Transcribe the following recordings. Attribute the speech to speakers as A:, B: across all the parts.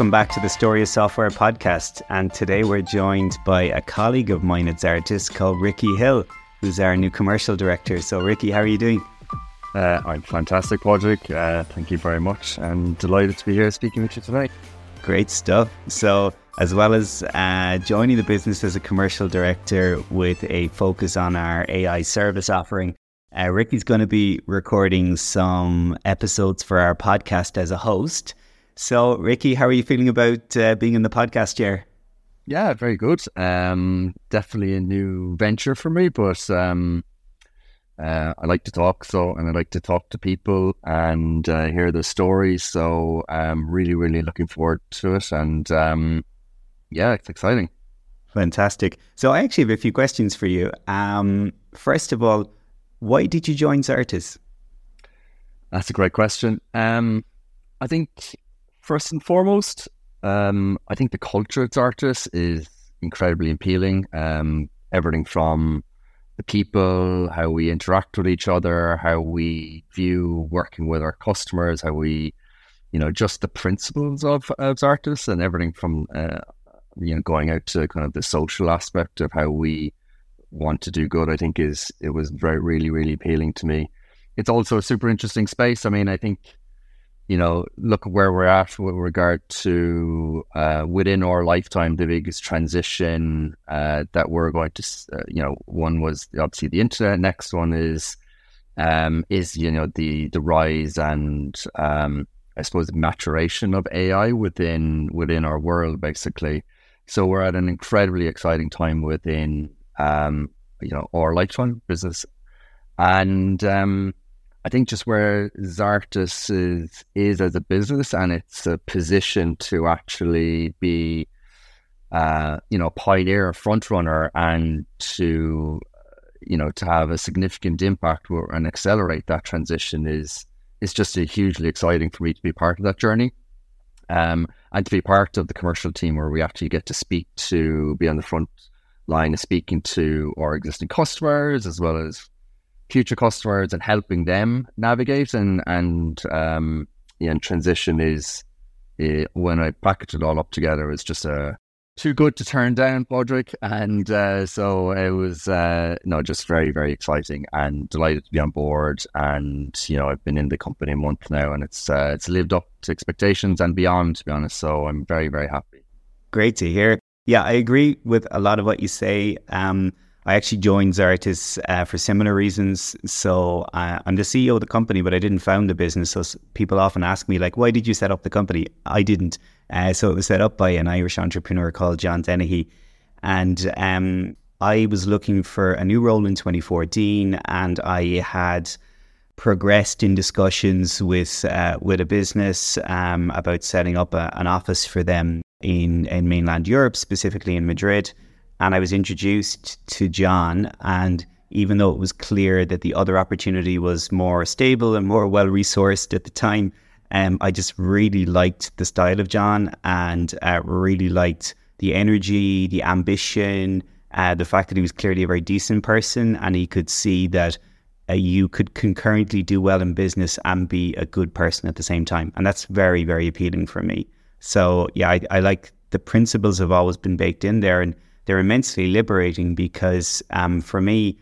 A: Welcome back to the Story of Software podcast. And today we're joined by a colleague of mine at Zartis called Ricky Hill, who's our new commercial director. So, Ricky, how are you doing?
B: Uh, I'm fantastic, Padraig. Uh, thank you very much. I'm delighted to be here speaking with you tonight.
A: Great stuff. So, as well as uh, joining the business as a commercial director with a focus on our AI service offering, uh, Ricky's going to be recording some episodes for our podcast as a host. So, Ricky, how are you feeling about uh, being in the podcast chair?
B: Yeah, very good. Um, definitely a new venture for me, but um, uh, I like to talk, so and I like to talk to people and uh, hear their stories. So I'm really, really looking forward to it, and um, yeah, it's exciting.
A: Fantastic. So I actually have a few questions for you. Um, first of all, why did you join Zartis?
B: That's a great question. Um, I think first and foremost, um, I think the culture at Zartis is incredibly appealing. Um, everything from the people, how we interact with each other, how we view working with our customers, how we, you know, just the principles of, of Zartis and everything from, uh, you know, going out to kind of the social aspect of how we want to do good, I think is, it was very, really, really appealing to me. It's also a super interesting space. I mean, I think you know, look where we're at with regard to uh, within our lifetime, the biggest transition uh, that we're going to, uh, you know, one was obviously the internet. Next one is um, is you know the the rise and um, I suppose maturation of AI within within our world, basically. So we're at an incredibly exciting time within um, you know our lifetime business, and um, I think just where Zartis is, is as a business and it's a position to actually be, uh, you know, pioneer, front runner, and to, you know, to have a significant impact and accelerate that transition is is just a hugely exciting for me to be part of that journey. Um, and to be part of the commercial team where we actually get to speak to, be on the front line of speaking to our existing customers as well as future customers and helping them navigate and and um, yeah, and transition is uh, when I package it all up together, it's just a uh, too good to turn down, Padraig. And uh, so it was uh, no, just very very exciting and delighted to be on board. And you know, I've been in the company a month now, and it's uh, it's lived up to expectations and beyond. To be honest, so I'm very very happy.
A: Great to hear. Yeah, I agree with a lot of what you say. Um, I actually joined Zartis uh, for similar reasons. So uh, I'm the CEO of the company, but I didn't found the business. So people often ask me, like, why did you set up the company? I didn't. Uh, so it was set up by an Irish entrepreneur called John Dennehy. And um, I was looking for a new role in 2014, and I had progressed in discussions with uh, with a business um, about setting up a, an office for them in in mainland Europe, specifically in Madrid and I was introduced to John. And even though it was clear that the other opportunity was more stable and more well resourced at the time, um, I just really liked the style of John and uh, really liked the energy, the ambition, uh, the fact that he was clearly a very decent person and he could see that uh, you could concurrently do well in business and be a good person at the same time. And that's very, very appealing for me. So, yeah, I, I like the principles have always been baked in there. And they're immensely liberating because um, for me,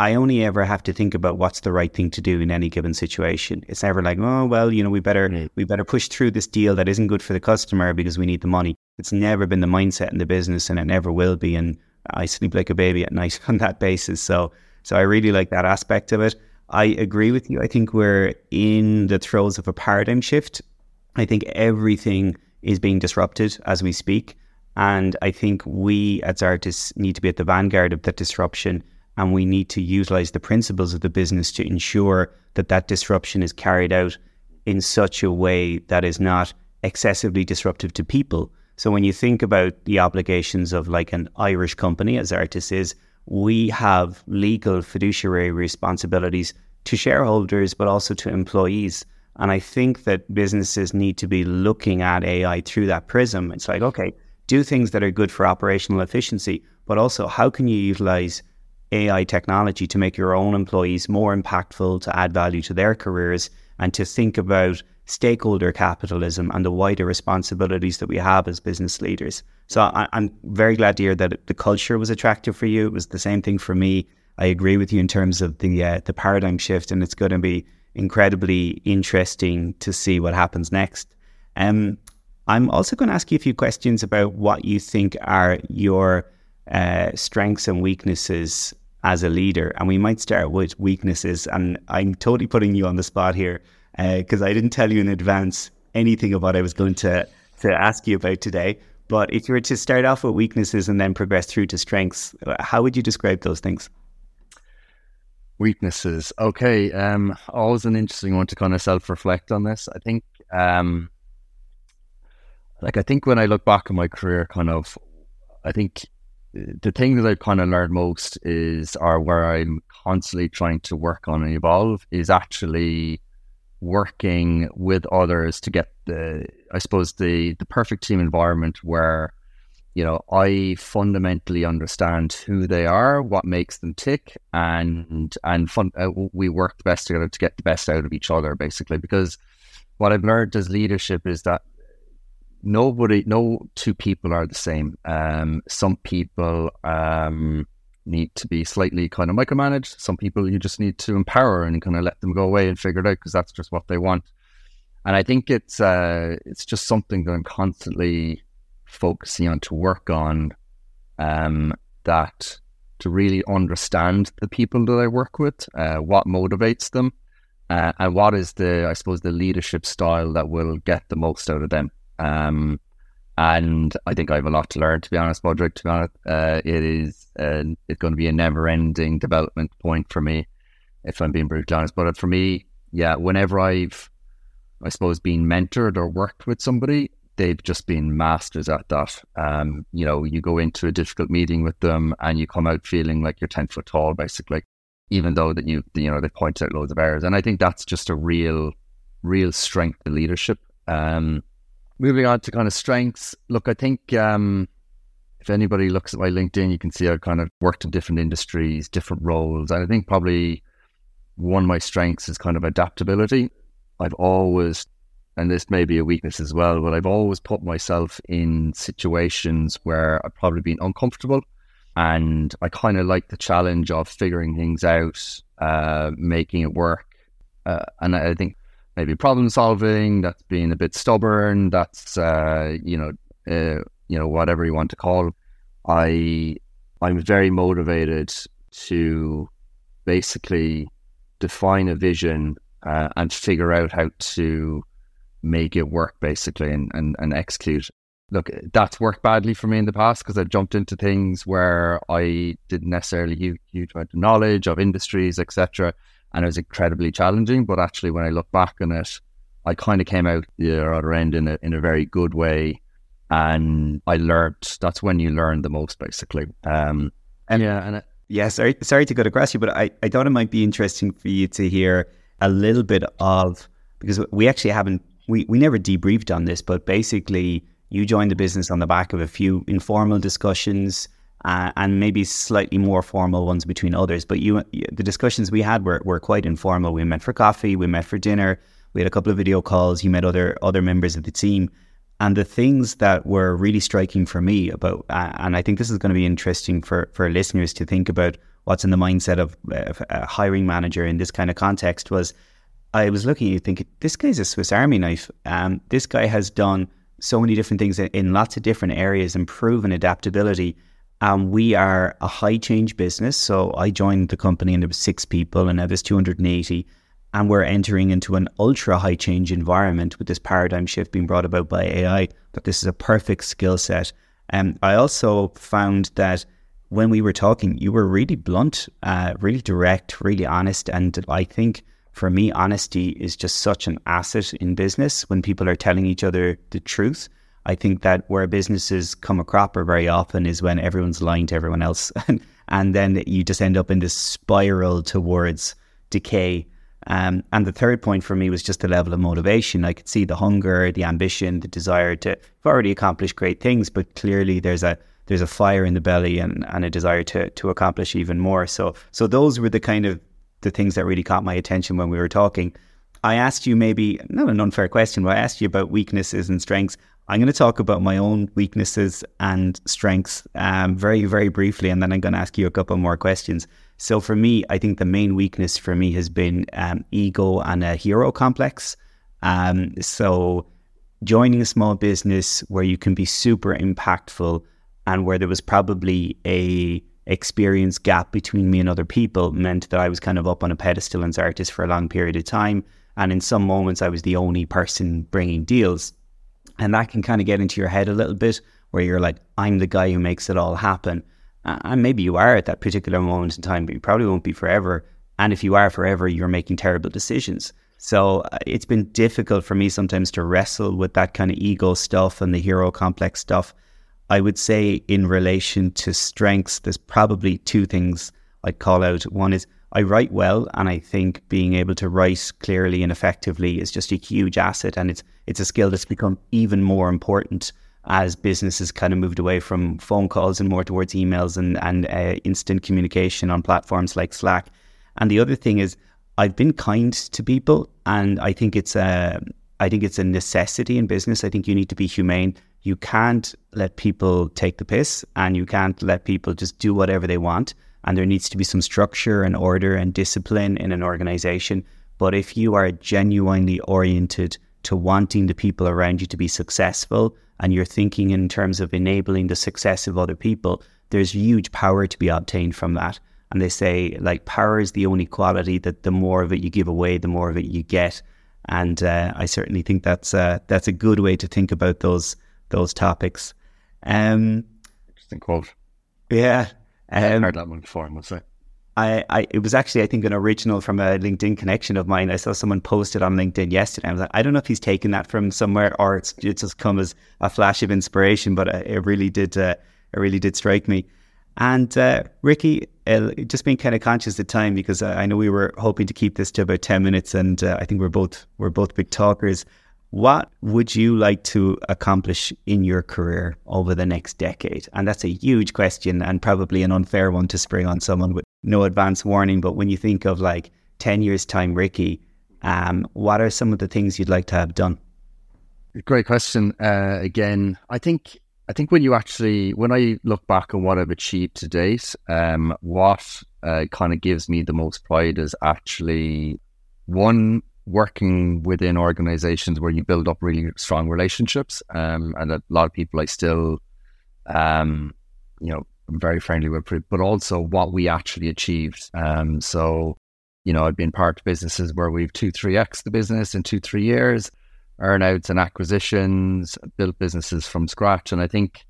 A: I only ever have to think about what's the right thing to do in any given situation. It's never like, oh well, you know, we better mm. we better push through this deal that isn't good for the customer because we need the money. It's never been the mindset in the business, and it never will be. And I sleep like a baby at night on that basis. So, so I really like that aspect of it. I agree with you. I think we're in the throes of a paradigm shift. I think everything is being disrupted as we speak. And I think we as Zartis need to be at the vanguard of that disruption and we need to utilize the principles of the business to ensure that that disruption is carried out in such a way that is not excessively disruptive to people. So when you think about the obligations of like an Irish company as Zartis is, we have legal fiduciary responsibilities to shareholders but also to employees. And I think that businesses need to be looking at AI through that prism. It's like, okay, do things that are good for operational efficiency, but also how can you utilize AI technology to make your own employees more impactful, to add value to their careers, and to think about stakeholder capitalism and the wider responsibilities that we have as business leaders. So I, am very glad to hear that the culture was attractive for you. It was the same thing for me. I agree with you in terms of the uh, the paradigm shift, and it's going to be incredibly interesting to see what happens next. Um, I'm also going to ask you a few questions about what you think are your uh, strengths and weaknesses as a leader. And we might start with weaknesses. And I'm totally putting you on the spot here because uh, I didn't tell you in advance anything what I was going to, to ask you about today. But if you were to start off with weaknesses and then progress through to strengths, how would you describe those things?
B: Weaknesses. Okay. Um, always an interesting one to kind of self reflect on this. I think, um, like, I think when I look back on my career, kind of, I think the thing that I've kind of learned most is, or where I'm constantly trying to work on and evolve, is actually working with others to get the, I suppose, the the perfect team environment where you know, I fundamentally understand who they are, what makes them tick, and and fun, uh, we work best together to get the best out of each other, basically. Because what I've learned as leadership is that nobody, no two people are the same. Um, some people um, need to be slightly kind of micromanaged. Some people you just need to empower and kind of let them go away and figure it out because that's just what they want. And I think it's uh, it's just something that I'm constantly focusing on to work on um, that to really understand the people that I work with, uh, what motivates them, uh, and what is the, I suppose, the leadership style that will get the most out of them. Um, and I think I have a lot to learn, to be honest, Padraig. To be honest, uh, it is uh, it's going to be a never-ending development point for me, if I'm being brutally honest. But for me, yeah, whenever I've, I suppose, been mentored or worked with somebody, they've just been masters at that. Um, you know, you go into a difficult meeting with them and you come out feeling like you're 10 foot tall, basically, even though that you, you know, they point out loads of errors. And I think that's just a real, real strength of leadership. Um, moving on to kind of strengths. Look, I think, um, if anybody looks at my LinkedIn, you can see I've kind of worked in different industries, different roles. And I think probably one of my strengths is kind of adaptability. I've always and this may be a weakness as well, but I've always put myself in situations where I've probably been uncomfortable. And I kind of like the challenge of figuring things out, uh, making it work. Uh, and I think maybe problem solving, that's being a bit stubborn, that's, uh, you know, uh, you know, whatever you want to call. I, I'm very motivated to basically define a vision uh, and figure out how to make it work basically and, and, and execute. Look, that's worked badly for me in the past because I've jumped into things where I didn't necessarily huge, huge amount of knowledge of industries, etc. And it was incredibly challenging. But actually, when I look back on it, I kind of came out the other end in a in a very good way, and I learned. That's when you learn the most, basically. Um,
A: and yeah, and it, yeah, sorry, sorry to go across you, but I, I thought it might be interesting for you to hear a little bit of because we actually haven't we, we never debriefed on this, but basically you joined the business on the back of a few informal discussions uh, and maybe slightly more formal ones between others. But you, the discussions we had were, were quite informal. We met for coffee, we met for dinner, we had a couple of video calls. You met other other members of the team, and the things that were really striking for me about, uh, and I think this is going to be interesting for for listeners to think about what's in the mindset of a hiring manager in this kind of context was I was looking at you thinking, this guy's a Swiss Army knife. Um, this guy has done so many different things in, in lots of different areas and proven adaptability. We are a high change business. So I joined the company and there was six people and now there's 280. And we're entering into an ultra high change environment with this paradigm shift being brought about by AI, that this is a perfect skill set. And um, I also found that when we were talking, you were really blunt, uh, really direct, really honest. And I think for me, honesty is just such an asset in business when people are telling each other the truth. I think that where businesses come a cropper very often is when everyone's lying to everyone else. and then you just end up in this spiral towards decay. Um, and the third point for me was just the level of motivation. I could see the hunger, the ambition, the desire to have already accomplished great things, but clearly there's a there's a fire in the belly and, and a desire to to accomplish even more. So so those were the kind of the things that really caught my attention when we were talking. I asked you maybe not an unfair question, but I asked you about weaknesses and strengths. I'm going to talk about my own weaknesses and strengths um, very, very briefly, and then I'm going to ask you a couple more questions. So, for me, I think the main weakness for me has been um, ego and a hero complex. Um, so, joining a small business where you can be super impactful and where there was probably a experience gap between me and other people meant that I was kind of up on a pedestal as Zartis for a long period of time. And in some moments, I was the only person bringing deals. And that can kind of get into your head a little bit where you're like, I'm the guy who makes it all happen. And maybe you are at that particular moment in time, but you probably won't be forever. And if you are forever, you're making terrible decisions. So uh, it's been difficult for me sometimes to wrestle with that kind of ego stuff and the hero complex stuff. I would say, in relation to strengths, there's probably two things I'd call out. One is I write well, and I think being able to write clearly and effectively is just a huge asset, and it's it's a skill that's become even more important as businesses kind of moved away from phone calls and more towards emails and and uh, instant communication on platforms like Slack. And the other thing is I've been kind to people, and I think it's a I think it's a necessity in business. I think you need to be humane. You can't let people take the piss, and you can't let people just do whatever they want. And there needs to be some structure and order and discipline in an organization. But if you are genuinely oriented to wanting the people around you to be successful, and you're thinking in terms of enabling the success of other people, there's huge power to be obtained from that. And they say like power is the only quality that the more of it you give away, the more of it you get. And uh, I certainly think that's uh, that's a good way to think about those those topics. Um,
B: Interesting quote.
A: Yeah,
B: um, I heard that one before. I must say.
A: I, I, it was actually I think an original from a LinkedIn connection of mine. I saw someone posted it on LinkedIn yesterday. I was like, I don't know if he's taken that from somewhere or it's, it's just come as a flash of inspiration, but uh, it really did uh, it really did strike me. And uh, Ricky, uh, just being kind of conscious of time because I know we were hoping to keep this to about ten minutes, and uh, I think we're both we're both big talkers. What would you like to accomplish in your career over the next decade? And that's a huge question and probably an unfair one to spring on someone with no advance warning. But when you think of like ten years time, Ricky, um, what are some of the things you'd like to have done?
B: Great question. Uh, again, I think I think when you actually, when I look back on what I've achieved to date, um, what uh, kind of gives me the most pride is actually one working within organizations where you build up really strong relationships, um, and a lot of people I still, um, you know, I'm very friendly with, but also what we actually achieved. Um, so, you know, I've been part of businesses where we've two, three x the business in two, three years earnouts and acquisitions, built businesses from scratch. And I think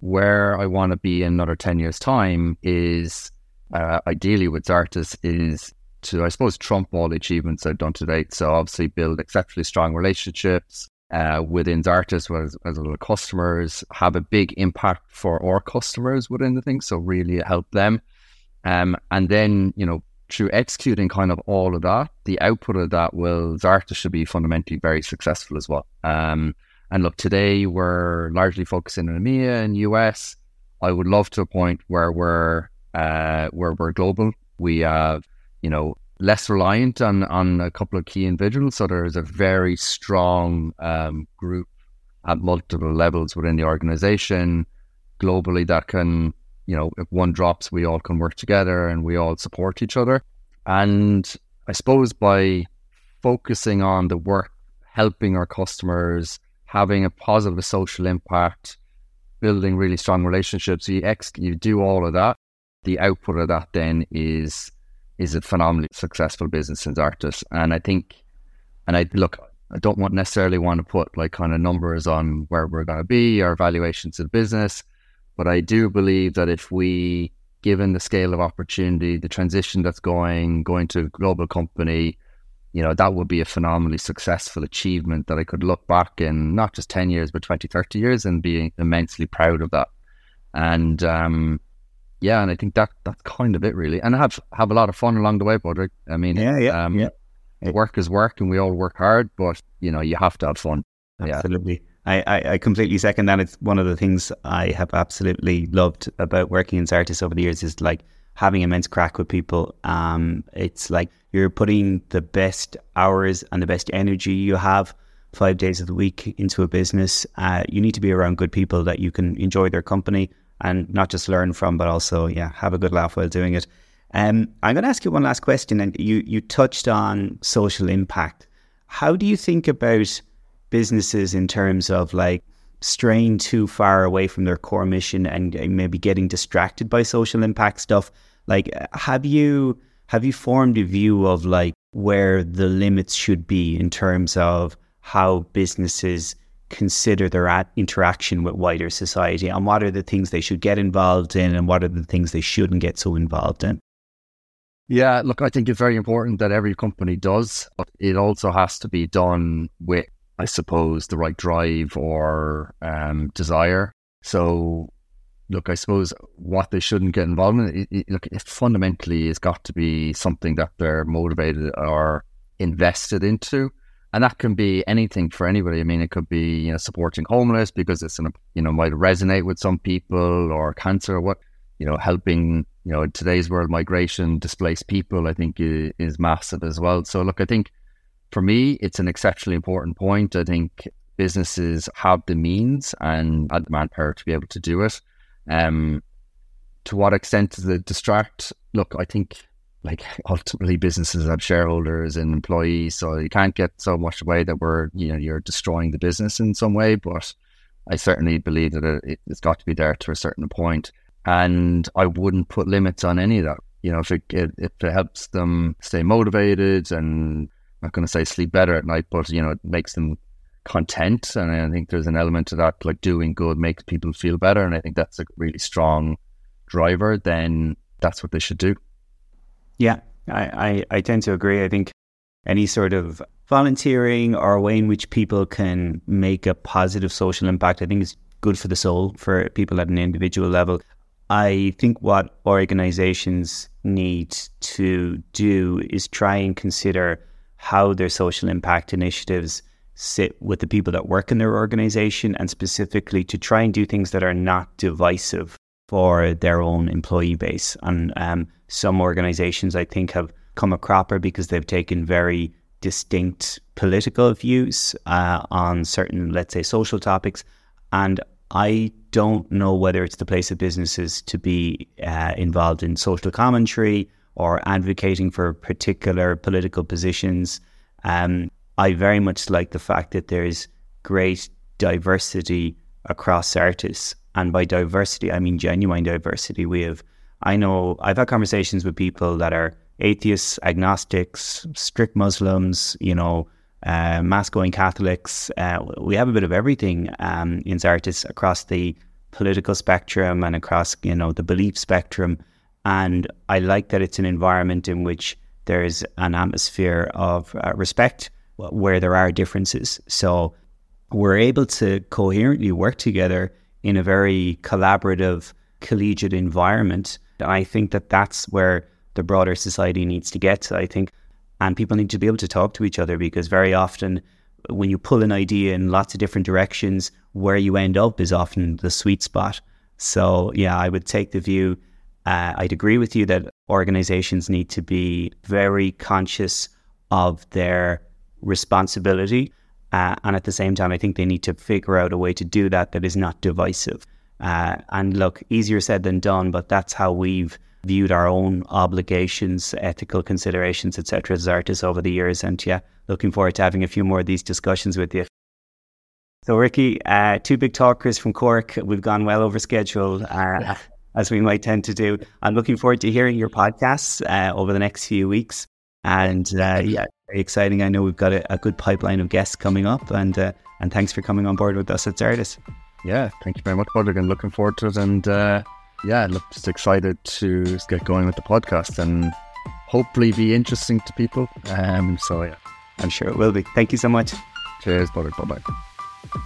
B: where I want to be in another 10 years' time is uh, ideally with Zartis is to, I suppose, trump all the achievements I've done to date. So obviously build exceptionally strong relationships uh, within Zartis as, as well as customers, have a big impact for our customers within the thing. So really help them. Um, and then, you know, through executing kind of all of that, the output of that will Zartis should be fundamentally very successful as well. Um, and look, today we're largely focusing on EMEA and US. I would love to a point where we're uh, where we're global. We have, you know, less reliant on on a couple of key individuals. So there's a very strong um, group at multiple levels within the organization globally that can you know, if one drops, we all can work together and we all support each other. And I suppose by focusing on the work, helping our customers, having a positive social impact, building really strong relationships, you ex- you do all of that. The output of that then is is a phenomenally successful business in Zartis. And I think, and I look, I don't want necessarily want to put like kind of numbers on where we're going to be or valuations of business. But I do believe that if we, given the scale of opportunity, the transition that's going, going to a global company, you know, that would be a phenomenally successful achievement that I could look back in not just 10 years, but 20, 30 years and be immensely proud of that. And, um, yeah, and I think that that's kind of it really. And have have a lot of fun along the way, Padraig. I mean,
A: yeah, yeah, um,
B: yeah. Work is work, and we all work hard, but you know, you have to have fun.
A: Absolutely. Yeah. I, I, I, completely second that. It's one of the things I have absolutely loved about working in Zartis over the years is like having immense crack with people. Um, it's like you're putting the best hours and the best energy you have five days of the week into a business. Uh, you need to be around good people that you can enjoy their company and not just learn from, but also yeah have a good laugh while doing it. Um, I'm going to ask you one last question, and you you touched on social impact. How do you think about businesses in terms of like straying too far away from their core mission and maybe getting distracted by social impact stuff? Like, have you have you formed a view of like where the limits should be in terms of how businesses consider their interaction with wider society and what are the things they should get involved in and what are the things they shouldn't get so involved in?
B: Yeah, look, I think it's very important that every company does, but it also has to be done with, I suppose, the right drive or um, desire. So, look, I suppose what they shouldn't get involved in, it, it, look, it fundamentally has got to be something that they're motivated or invested into and that can be anything for anybody. I mean, it could be you know supporting homeless because it's an, you know might resonate with some people, or cancer, or what you know, helping you know in today's world, migration, displaced people, I think is, massive as well. So look, I think for me, it's an exceptionally important point. I think businesses have the means and the manpower to be able to do it. Um, to what extent does it distract? Look, I think like ultimately businesses have shareholders and employees, so you can't get so much away that we're you know you're destroying the business in some way. But I certainly believe that it, it's got to be there to a certain point, and I wouldn't put limits on any of that. You know, if it, it if it helps them stay motivated and I'm not going to say sleep better at night, but you know, it makes them content, and I think there's an element to that, like doing good makes people feel better, and I think that's a really strong driver. Then that's what they should do.
A: Yeah, I, I, I tend to agree. I think any sort of volunteering or a way in which people can make a positive social impact, I think is good for the soul for people at an individual level. I think what organizations need to do is try and consider how their social impact initiatives sit with the people that work in their organization and specifically to try and do things that are not divisive for their own employee base. And um, some organizations, I think, have come a cropper because they've taken very distinct political views uh, on certain, let's say, social topics. And I don't know whether it's the place of businesses to be uh, involved in social commentary or advocating for particular political positions. Um, I very much like the fact that there's great diversity across Zartis and by diversity, I mean genuine diversity. We have, I know, I've had conversations with people that are atheists, agnostics, strict Muslims, you know, uh, mass going Catholics. Uh, we have a bit of everything um, in Zartis across the political spectrum and across, you know, the belief spectrum. And I like that it's an environment in which there's an atmosphere of uh, respect where there are differences. So we're able to coherently work together in a very collaborative, collegiate environment. I think that that's where the broader society needs to get I think. And people need to be able to talk to each other because very often, when you pull an idea in lots of different directions, where you end up is often the sweet spot. So, yeah, I would take the view, uh, I'd agree with you that organizations need to be very conscious of their responsibility uh, and at the same time, I think they need to figure out a way to do that that is not divisive. Uh, and look, easier said than done, but that's how we've viewed our own obligations, ethical considerations, etc., as Zartis over the years. And yeah, looking forward to having a few more of these discussions with you. So, Ricky, uh, two big talkers from Cork. We've gone well over schedule, uh, as we might tend to do. I'm looking forward to hearing your podcasts uh, over the next few weeks. And uh, yeah, very exciting. I know we've got a, a good pipeline of guests coming up, and uh, and thanks for coming on board with us at Zartis.
B: Yeah, thank you very much, Padraig, and looking forward to it. And uh, yeah, look, just excited to get going with the podcast and hopefully be interesting to people. Um, so yeah,
A: I'm sure it will be. Thank you so much.
B: Cheers, Padraig. Bye bye.